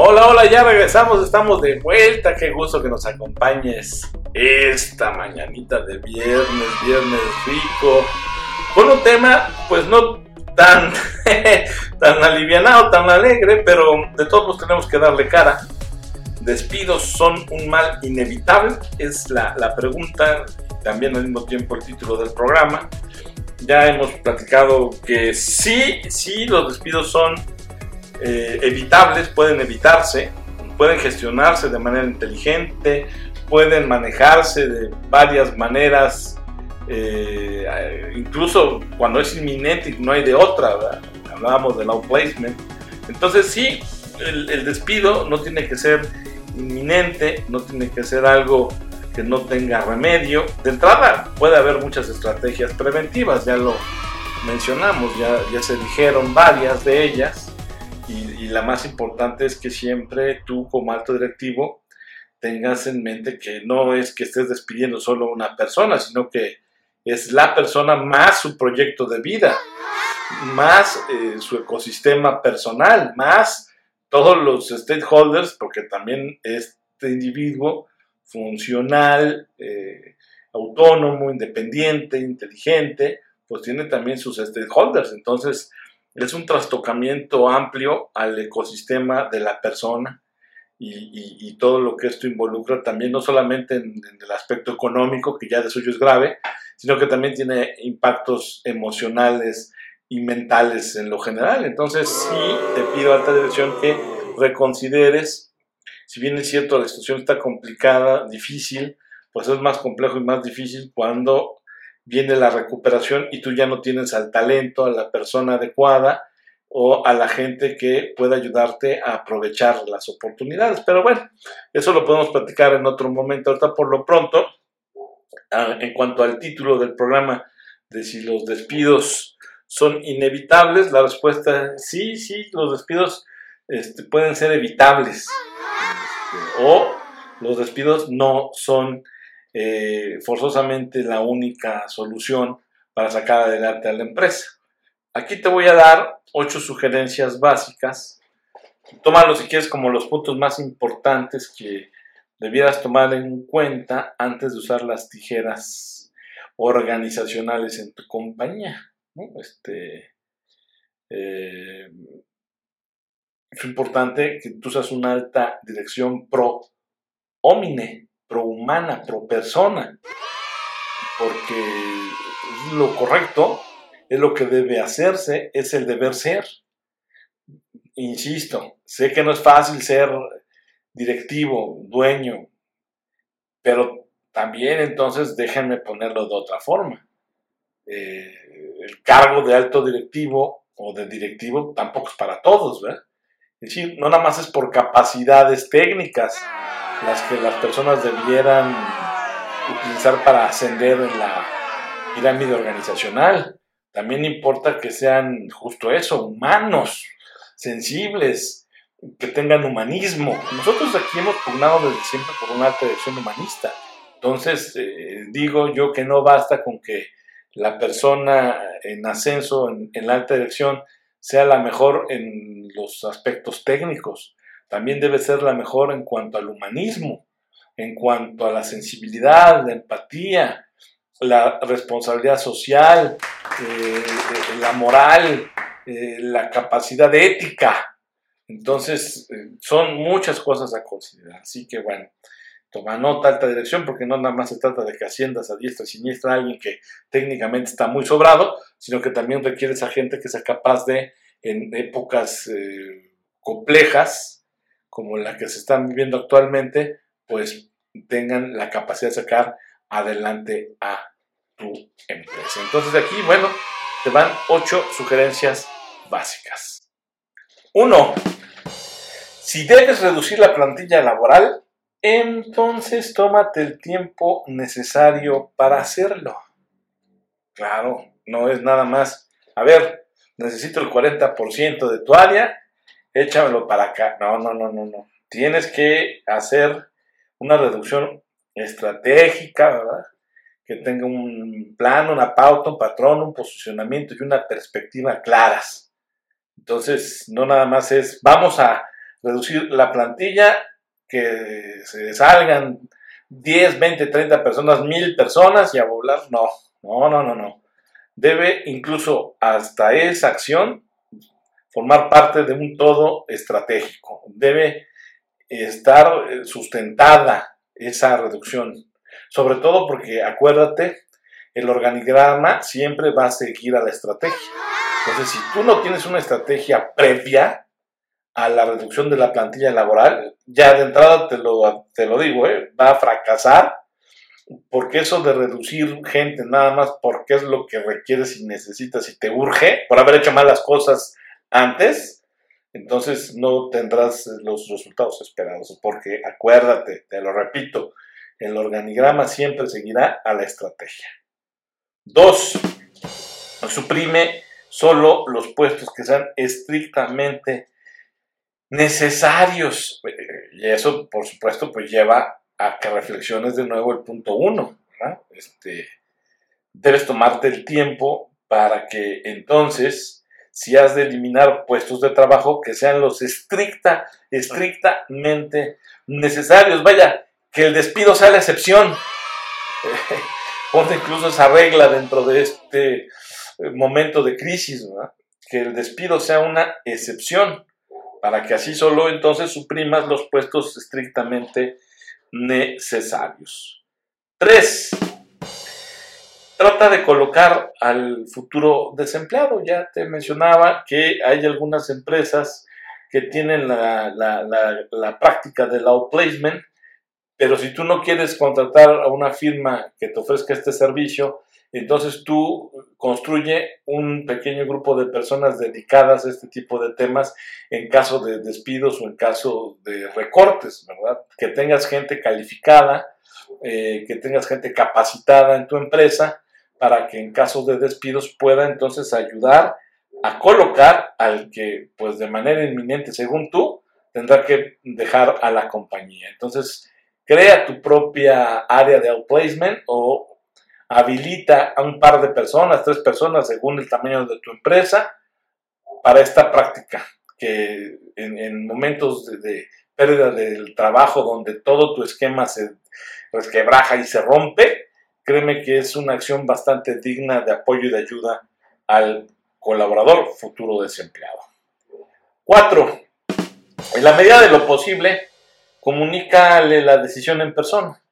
Hola, hola, ya regresamos, estamos de vuelta. Qué gusto que nos acompañes esta mañanita de viernes, viernes rico, con un tema, pues no tan, tan alivianado, tan alegre, pero de todos tenemos que darle cara. ¿Despidos son un mal inevitable? Es la, la pregunta, también al mismo tiempo el título del programa. Ya hemos platicado que sí, sí, los despidos son eh, evitables, pueden evitarse, pueden gestionarse de manera inteligente, pueden manejarse de varias maneras, eh, incluso cuando es inminente no hay de otra, hablábamos del outplacement. Entonces sí, el, el, despido no tiene que ser inminente, no tiene que ser algo que no tenga remedio. De entrada puede haber muchas estrategias preventivas, ya lo mencionamos, ya, ya se dijeron varias de ellas y, la más importante es que siempre tú como alto directivo tengas en mente que no es que estés despidiendo solo a una persona, sino que es la persona más su proyecto de vida, más eh, su ecosistema personal, más todos los stakeholders, porque también este individuo funcional, eh, autónomo, independiente, inteligente, pues tiene también sus stakeholders. Entonces, es un trastocamiento amplio al ecosistema de la persona y, todo lo que esto involucra también, no solamente en, el aspecto económico, que ya de suyo es grave, sino que también tiene impactos emocionales y mentales en lo general. Entonces sí te pido a alta dirección que reconsideres, si bien es cierto la situación está complicada, difícil, pues es más complejo y más difícil cuando viene la recuperación y tú ya no tienes al talento, a la persona adecuada o a la gente que pueda ayudarte a aprovechar las oportunidades. Pero bueno, eso lo podemos platicar en otro momento. Ahorita por lo pronto, ah, en cuanto al título del programa de si los despidos son inevitables, la respuesta es sí, sí, los despidos este, pueden ser evitables. O los despidos no son eh, forzosamente la única solución para sacar adelante a la empresa. Aquí te voy a dar ocho sugerencias básicas. Tómalo si quieres como los puntos más importantes que debieras tomar en cuenta antes de usar las tijeras organizacionales en tu compañía. Este, eh, es importante que tú seas una alta dirección pro homine, pro humana, pro persona, porque lo correcto es lo que debe hacerse, es el deber ser. Insisto, sé que no es fácil ser directivo, dueño, pero también entonces déjenme ponerlo de otra forma. Eh, el cargo de alto directivo o de directivo tampoco es para todos, ¿verdad? Es decir, no nada más es por capacidades técnicas, las que las personas debieran utilizar para ascender en la pirámide organizacional. También importa que sean justo eso, humanos, sensibles, que tengan humanismo. Nosotros aquí hemos pugnado desde siempre por una alta dirección humanista. Entonces, eh, digo yo que no basta con que la persona en ascenso en, en la alta dirección sea la mejor en los aspectos técnicos también debe ser la mejor en cuanto al humanismo, en cuanto a la sensibilidad, la empatía, la responsabilidad social, eh, la moral, eh, la capacidad ética. Entonces, eh, son muchas cosas a considerar. Así que bueno, toma nota, alta dirección, porque no nada más se trata de que asciendas a diestra y siniestra a alguien que técnicamente está muy sobrado, sino que también requiere esa gente que sea capaz de, en épocas complejas, como la que se están viviendo actualmente, pues tengan la capacidad de sacar adelante a tu empresa. Entonces aquí, bueno, te van ocho sugerencias básicas. Uno, si debes reducir la plantilla laboral, entonces tómate el tiempo necesario para hacerlo. Claro, no es nada más, a ver, necesito el 40% de tu área échamelo para acá. No, no, no, no, no. Tienes que hacer una reducción estratégica, ¿verdad? Que tenga un plan, una pauta, un patrón, un posicionamiento y una perspectiva claras. Entonces, no nada más es, vamos a, reducir la plantilla, que se salgan 10, 20, 30 personas, 1000 personas y a volar. No, no, no, no, no. Debe incluso hasta esa acción formar parte de un todo estratégico. Debe estar eh, sustentada esa reducción. Sobre todo porque, acuérdate, el organigrama siempre va a seguir a la estrategia. Entonces, si tú no tienes una estrategia previa a la reducción de la plantilla laboral, ya de entrada te lo, te lo digo, ¿eh? va a fracasar, porque eso de reducir gente nada más porque es lo que requieres y necesitas y te urge por haber hecho malas cosas antes, entonces no tendrás los resultados esperados, porque acuérdate, te lo repito, el organigrama siempre seguirá a la estrategia. Dos, suprime solo los puestos que sean estrictamente necesarios. Y eso, por supuesto, pues lleva a que reflexiones de nuevo el punto uno. Este, debes tomarte el tiempo para que entonces, si has de eliminar puestos de trabajo, que sean los estricta, estrictamente necesarios. Vaya, que el despido sea la excepción. Ponte incluso esa regla dentro de este eh, momento de crisis, que el despido sea una excepción, para que así solo entonces suprimas los puestos estrictamente necesarios. Tres, trata de colocar al futuro desempleado. Ya te mencionaba que hay algunas empresas que tienen la, la práctica del outplacement, pero si tú no quieres contratar a una firma que te ofrezca este servicio, entonces tú construye un pequeño grupo de personas dedicadas a este tipo de temas en caso de despidos o en caso de recortes, ¿verdad? Que tengas gente calificada, eh, que tengas gente capacitada en tu empresa para que en caso de despidos pueda entonces ayudar a colocar al que pues de manera inminente, según tú, tendrá que dejar a la compañía. Entonces, crea tu propia área de outplacement o habilita a un par de personas, tres personas según el tamaño de tu empresa para esta práctica, que en, momentos de, pérdida del trabajo donde todo tu esquema se resquebraja y se rompe, créeme que es una acción bastante digna de apoyo y de ayuda al colaborador futuro desempleado. Cuatro, en la medida de lo posible, comunícale la decisión en persona.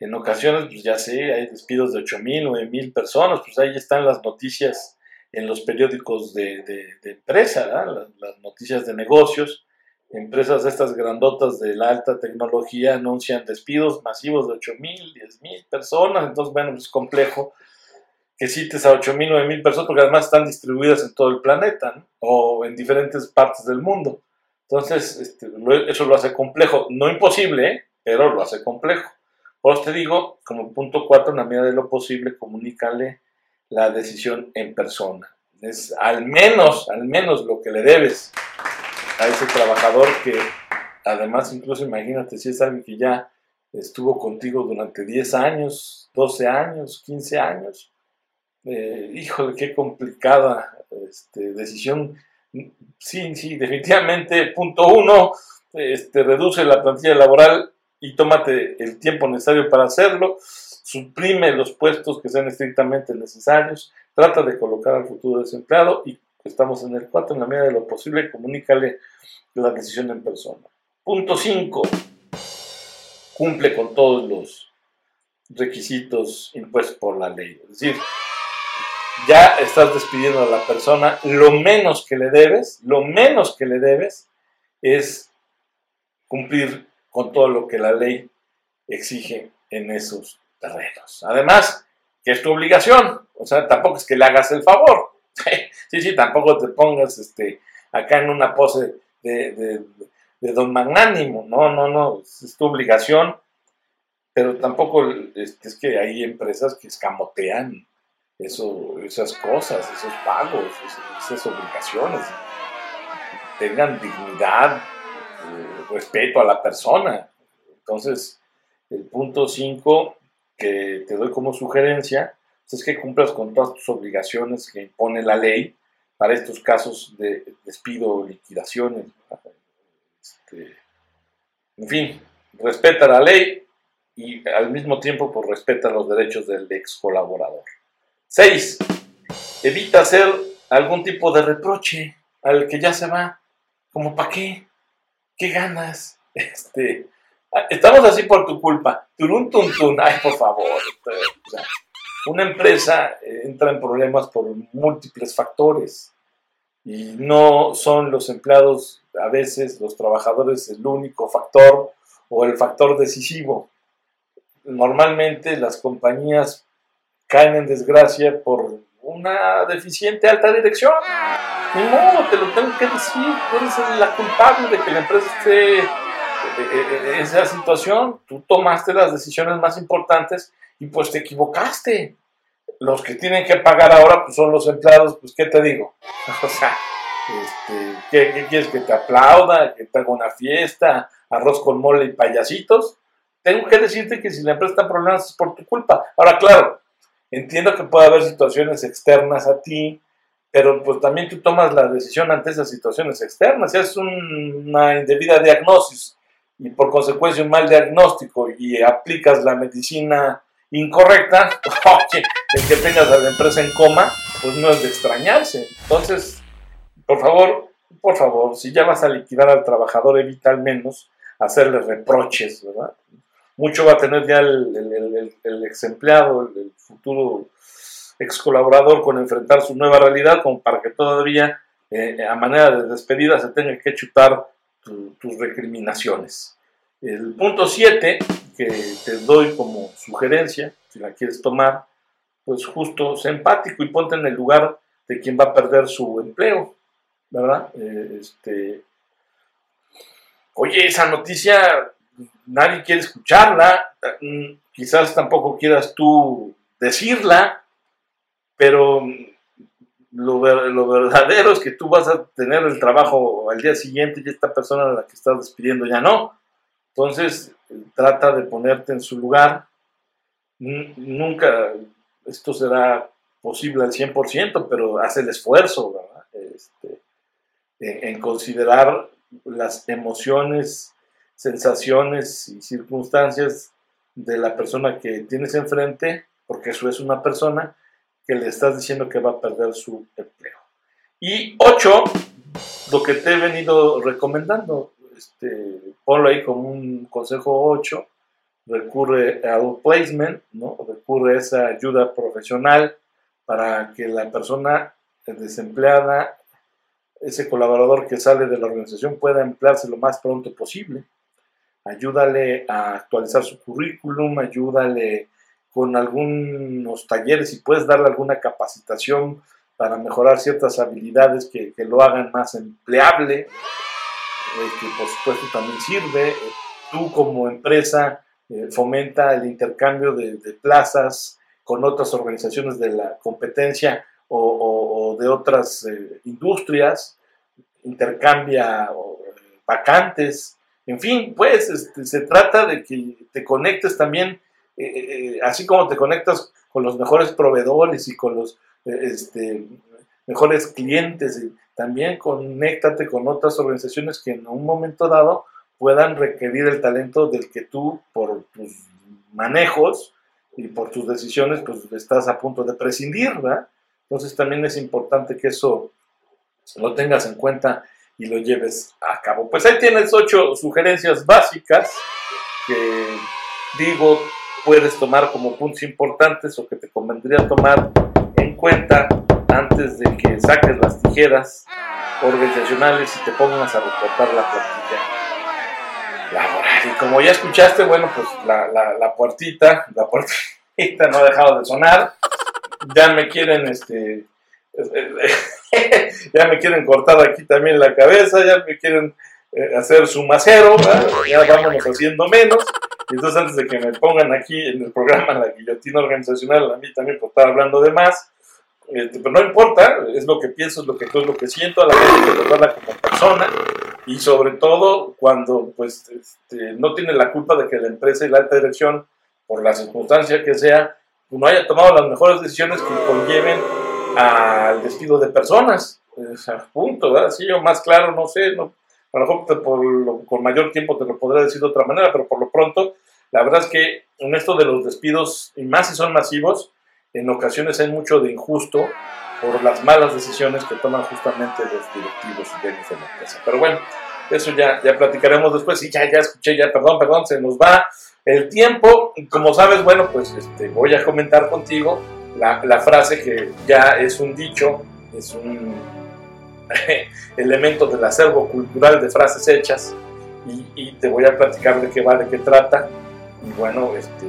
En ocasiones, pues ya sé, hay despidos de 8 mil, 9 mil personas, pues ahí están las noticias en los periódicos de, empresa, las, noticias de negocios. Empresas estas grandotas de la alta tecnología anuncian despidos masivos de 8 mil, 10 mil personas, entonces, bueno, es complejo que cites a 8 mil, 9 mil personas, porque además están distribuidas en todo el planeta o en diferentes partes del mundo. Entonces, este, eso lo hace complejo. No imposible, ¿eh? pero lo hace complejo. Por eso te digo, como punto 4, en la medida de lo posible, comunícale la decisión en persona. Es al menos, al menos lo que le debes a ese trabajador que además incluso imagínate si es alguien que ya estuvo contigo durante 10 años, 12 años, 15 años. Eh, híjole, qué complicada este, decisión sí, sí, definitivamente, punto uno, este, reduce la plantilla laboral y tómate el tiempo necesario para hacerlo, suprime los puestos que sean estrictamente necesarios, trata de colocar al futuro desempleado y estamos en el 4, en la medida de lo posible, comunícale la decisión en persona. Punto 5. Cumple con todos los requisitos impuestos por la ley. Es decir, ya estás despidiendo a la persona, lo menos que le debes, lo menos que le debes es cumplir con todo lo que la ley exige en esos terrenos. Además, que es tu obligación, o sea, tampoco es que le hagas el favor. Sí, sí, tampoco te pongas este, acá en una pose de, don magnánimo, no, no, no, es tu obligación, pero tampoco este, es que hay empresas que escamotean eso, esas cosas, esos pagos, esas obligaciones. Tengan dignidad, eh, respeto a la persona. Entonces, el punto 5 que te doy como sugerencia es que cumplas con todas tus obligaciones que impone la ley para estos casos de despido o liquidaciones. Este, en fin, respeta la ley y al mismo tiempo pues, respeta los derechos del ex colaborador. 6. Evita hacer algún tipo de reproche al que ya se va. Como, ¿para qué? ¿Qué ganas? Este, estamos así por tu culpa. Turun, tun, tun. Ay, por favor. Este, una empresa eh, entra en problemas por múltiples factores y no son los empleados, a veces los trabajadores, el único factor o el factor decisivo. Normalmente las compañías caen en desgracia por una deficiente alta dirección. Modo, te lo tengo que decir, tú eres la culpable de que la empresa esté en esa situación. Tú tomaste las decisiones más importantes y pues te equivocaste. Los que tienen que pagar ahora pues son los empleados, pues ¿qué te digo? o sea, este, ¿qué, quieres que te aplauda, que te haga una fiesta, arroz con mole y payasitos? Tengo que decirte que si la empresa está problemas es por tu culpa. Ahora, claro, entiendo que puede haber situaciones externas a ti, pero pues también tú tomas la decisión ante esas situaciones externas. Si es una indebida diagnosis y por consecuencia un mal diagnóstico y aplicas la medicina incorrecta, oye, el que tengas a la empresa en coma, pues no es de extrañarse. Entonces, por favor, por favor, si ya vas a liquidar al trabajador, evita al menos hacerle reproches, ¿verdad? Mucho va a tener ya el, el, ex empleado, el, futuro ex colaborador con enfrentar su nueva realidad, como para que todavía eh, a manera de despedida se tenga que chutar tus recriminaciones. El punto 7, que te doy como sugerencia, si la quieres tomar, pues justo sé empático y ponte en el lugar de quien va a perder su empleo, ¿verdad? Eh, este, oye, esa noticia nadie quiere escucharla, mm, quizás tampoco quieras tú decirla, pero lo, verdadero es que tú vas a tener el trabajo al día siguiente y esta persona a la que estás despidiendo ya no. Entonces, trata de ponerte en su lugar. Nunca esto será posible al 100%, pero haz el esfuerzo. Este, en, considerar las emociones, sensaciones y circunstancias de la persona que tienes enfrente, porque eso es una persona que le estás diciendo que va a perder su empleo. Y ocho, lo que te he venido recomendando, este, ponlo ahí como un consejo 8, recurre al placement, ¿no? recurre a esa ayuda profesional para que la persona desempleada, ese colaborador que sale de la organización pueda emplearse lo más pronto posible. Ayúdale a actualizar su currículum, ayúdale con algunos talleres y puedes darle alguna capacitación para mejorar ciertas habilidades que, lo hagan más empleable que por supuesto también sirve. Tú como empresa eh, fomenta el intercambio de, plazas con otras organizaciones de la competencia o, de otras eh, industrias, intercambia vacantes, en fin, pues este, se trata de que te conectes también, así como te conectas con los mejores proveedores y con los este, mejores clientes, también conéctate con otras organizaciones que en un momento dado puedan requerir el talento del que tú, por tus manejos y por tus decisiones, pues estás a punto de prescindir, ¿verdad? Entonces también es importante que eso lo tengas en cuenta y lo lleves a cabo. Pues ahí tienes ocho sugerencias básicas que digo puedes tomar como puntos importantes o que te convendría tomar en cuenta antes de que saques las tijeras organizacionales y te pongas a reportar la plantilla. Y como ya escuchaste, bueno, pues la, la, puertita, la puertita no ha dejado de sonar. Ya me quieren, este, ya me quieren cortar aquí también la cabeza, ya me quieren eh, hacer su macero, ya vámonos haciendo menos. Y entonces antes de que me pongan aquí en el programa la guillotina organizacional, a mí también por estar hablando de más, este, pero no importa, es lo que pienso, es lo que es lo que siento, a la gente que trata como persona y sobre todo cuando pues este, no tiene la culpa de que la empresa y la alta dirección, por la circunstancia que sea, no haya tomado las mejores decisiones que conlleven al despido de personas. punto, ¿verdad? Sí, yo más claro, no sé, no, a lo mejor por con mayor tiempo te lo podré decir de otra manera, pero por lo pronto, la verdad es que en esto de los despidos, y más si son masivos, en ocasiones hay mucho de injusto por las malas decisiones que toman justamente los directivos de la empresa. Pero bueno, eso ya, ya platicaremos después. Y ya, ya escuché, ya, perdón, perdón, se nos va el tiempo. Como sabes, bueno, pues este, voy a comentar contigo la, la frase que ya es un dicho, es un elemento del acervo cultural de frases hechas. Y, y, te voy a platicar de qué va, de qué trata. Y bueno, este,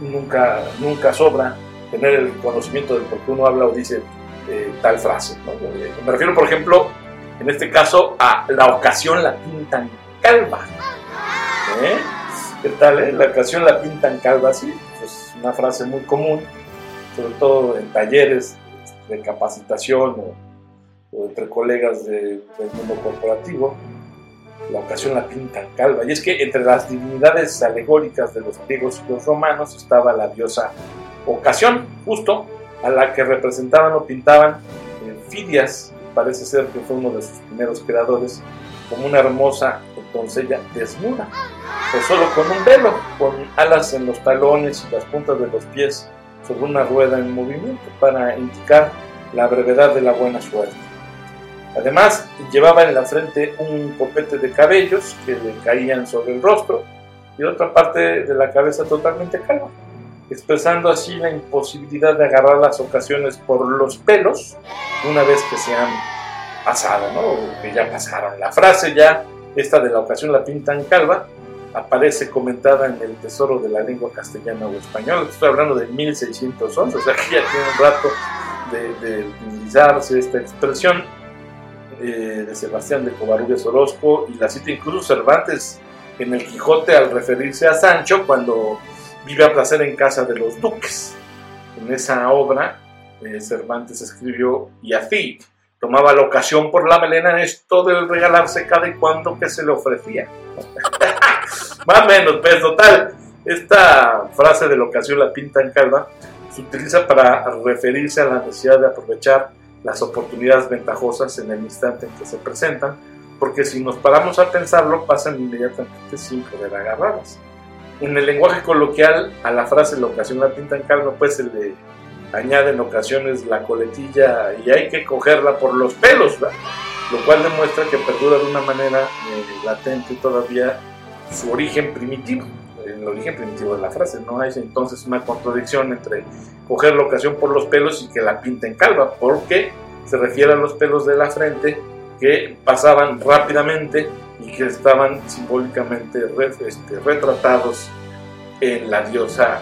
nunca, nunca sobra tener el conocimiento de por qué uno habla o dice eh, tal frase. Me refiero, por ejemplo, en este caso, a la ocasión la pintan calva. ¿Eh? ¿Qué tal? Eh? La ocasión la pintan calva, sí, es una frase muy común, sobre todo en talleres de capacitación o, entre colegas del mundo corporativo. La ocasión la pintan calva. Y es que entre las divinidades alegóricas de los griegos y los romanos estaba la diosa ocasión, justo, a la que representaban o pintaban Fidias, parece ser que fue uno de sus primeros creadores, como una hermosa doncella desnuda, o solo con un velo, con alas en los talones y las puntas de los pies sobre una rueda en movimiento para indicar la brevedad de la buena suerte. Además, llevaba en la frente un copete de cabellos que le caían sobre el rostro y otra parte de la cabeza totalmente calva expresando así la imposibilidad de agarrar las ocasiones por los pelos una vez que se han pasado, ¿no? que ya pasaron. La frase ya, esta de la ocasión la pintan calva, aparece comentada en el Tesoro de la Lengua Castellana o Española. Estoy hablando de 1611, o sea que ya tiene un rato de, utilizarse esta expresión eh, de Sebastián de Covarrubias Orozco y la cita incluso Cervantes en el Quijote al referirse a Sancho cuando vive a placer en casa de los duques. En esa obra, eh, Cervantes escribió, y así tomaba la ocasión por la melena en esto de regalarse cada y cuando que se le ofrecía. Más o menos, pues total, esta frase de la ocasión la pinta en calva se utiliza para referirse a la necesidad de aprovechar las oportunidades ventajosas en el instante en que se presentan, porque si nos paramos a pensarlo, pasan inmediatamente sin poder agarrarlas. En el lenguaje coloquial a la frase la ocasión la pinta en calma, pues se le añade en ocasiones la coletilla y hay que cogerla por los pelos, lo cual demuestra que perdura de una manera eh, latente todavía su origen primitivo, el origen primitivo de la frase. No hay entonces una contradicción entre coger la ocasión por los pelos y que la pinta en calva, porque se refiere a los pelos de la frente que pasaban rápidamente y que estaban simbólicamente este, retratados en la diosa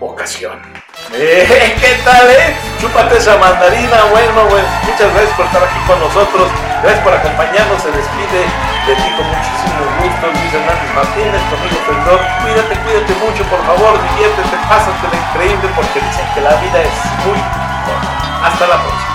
ocasión. Eh, ¿Qué tal, eh? Chúpate esa mandarina, bueno, bueno, muchas gracias por estar aquí con nosotros, gracias por acompañarnos, se despide de con muchísimo gusto Luis Hernández Martínez, conmigo Pedro, cuídate, cuídate mucho, por favor, diviértete, pásate increíble porque dicen que la vida es muy corta. Hasta la próxima.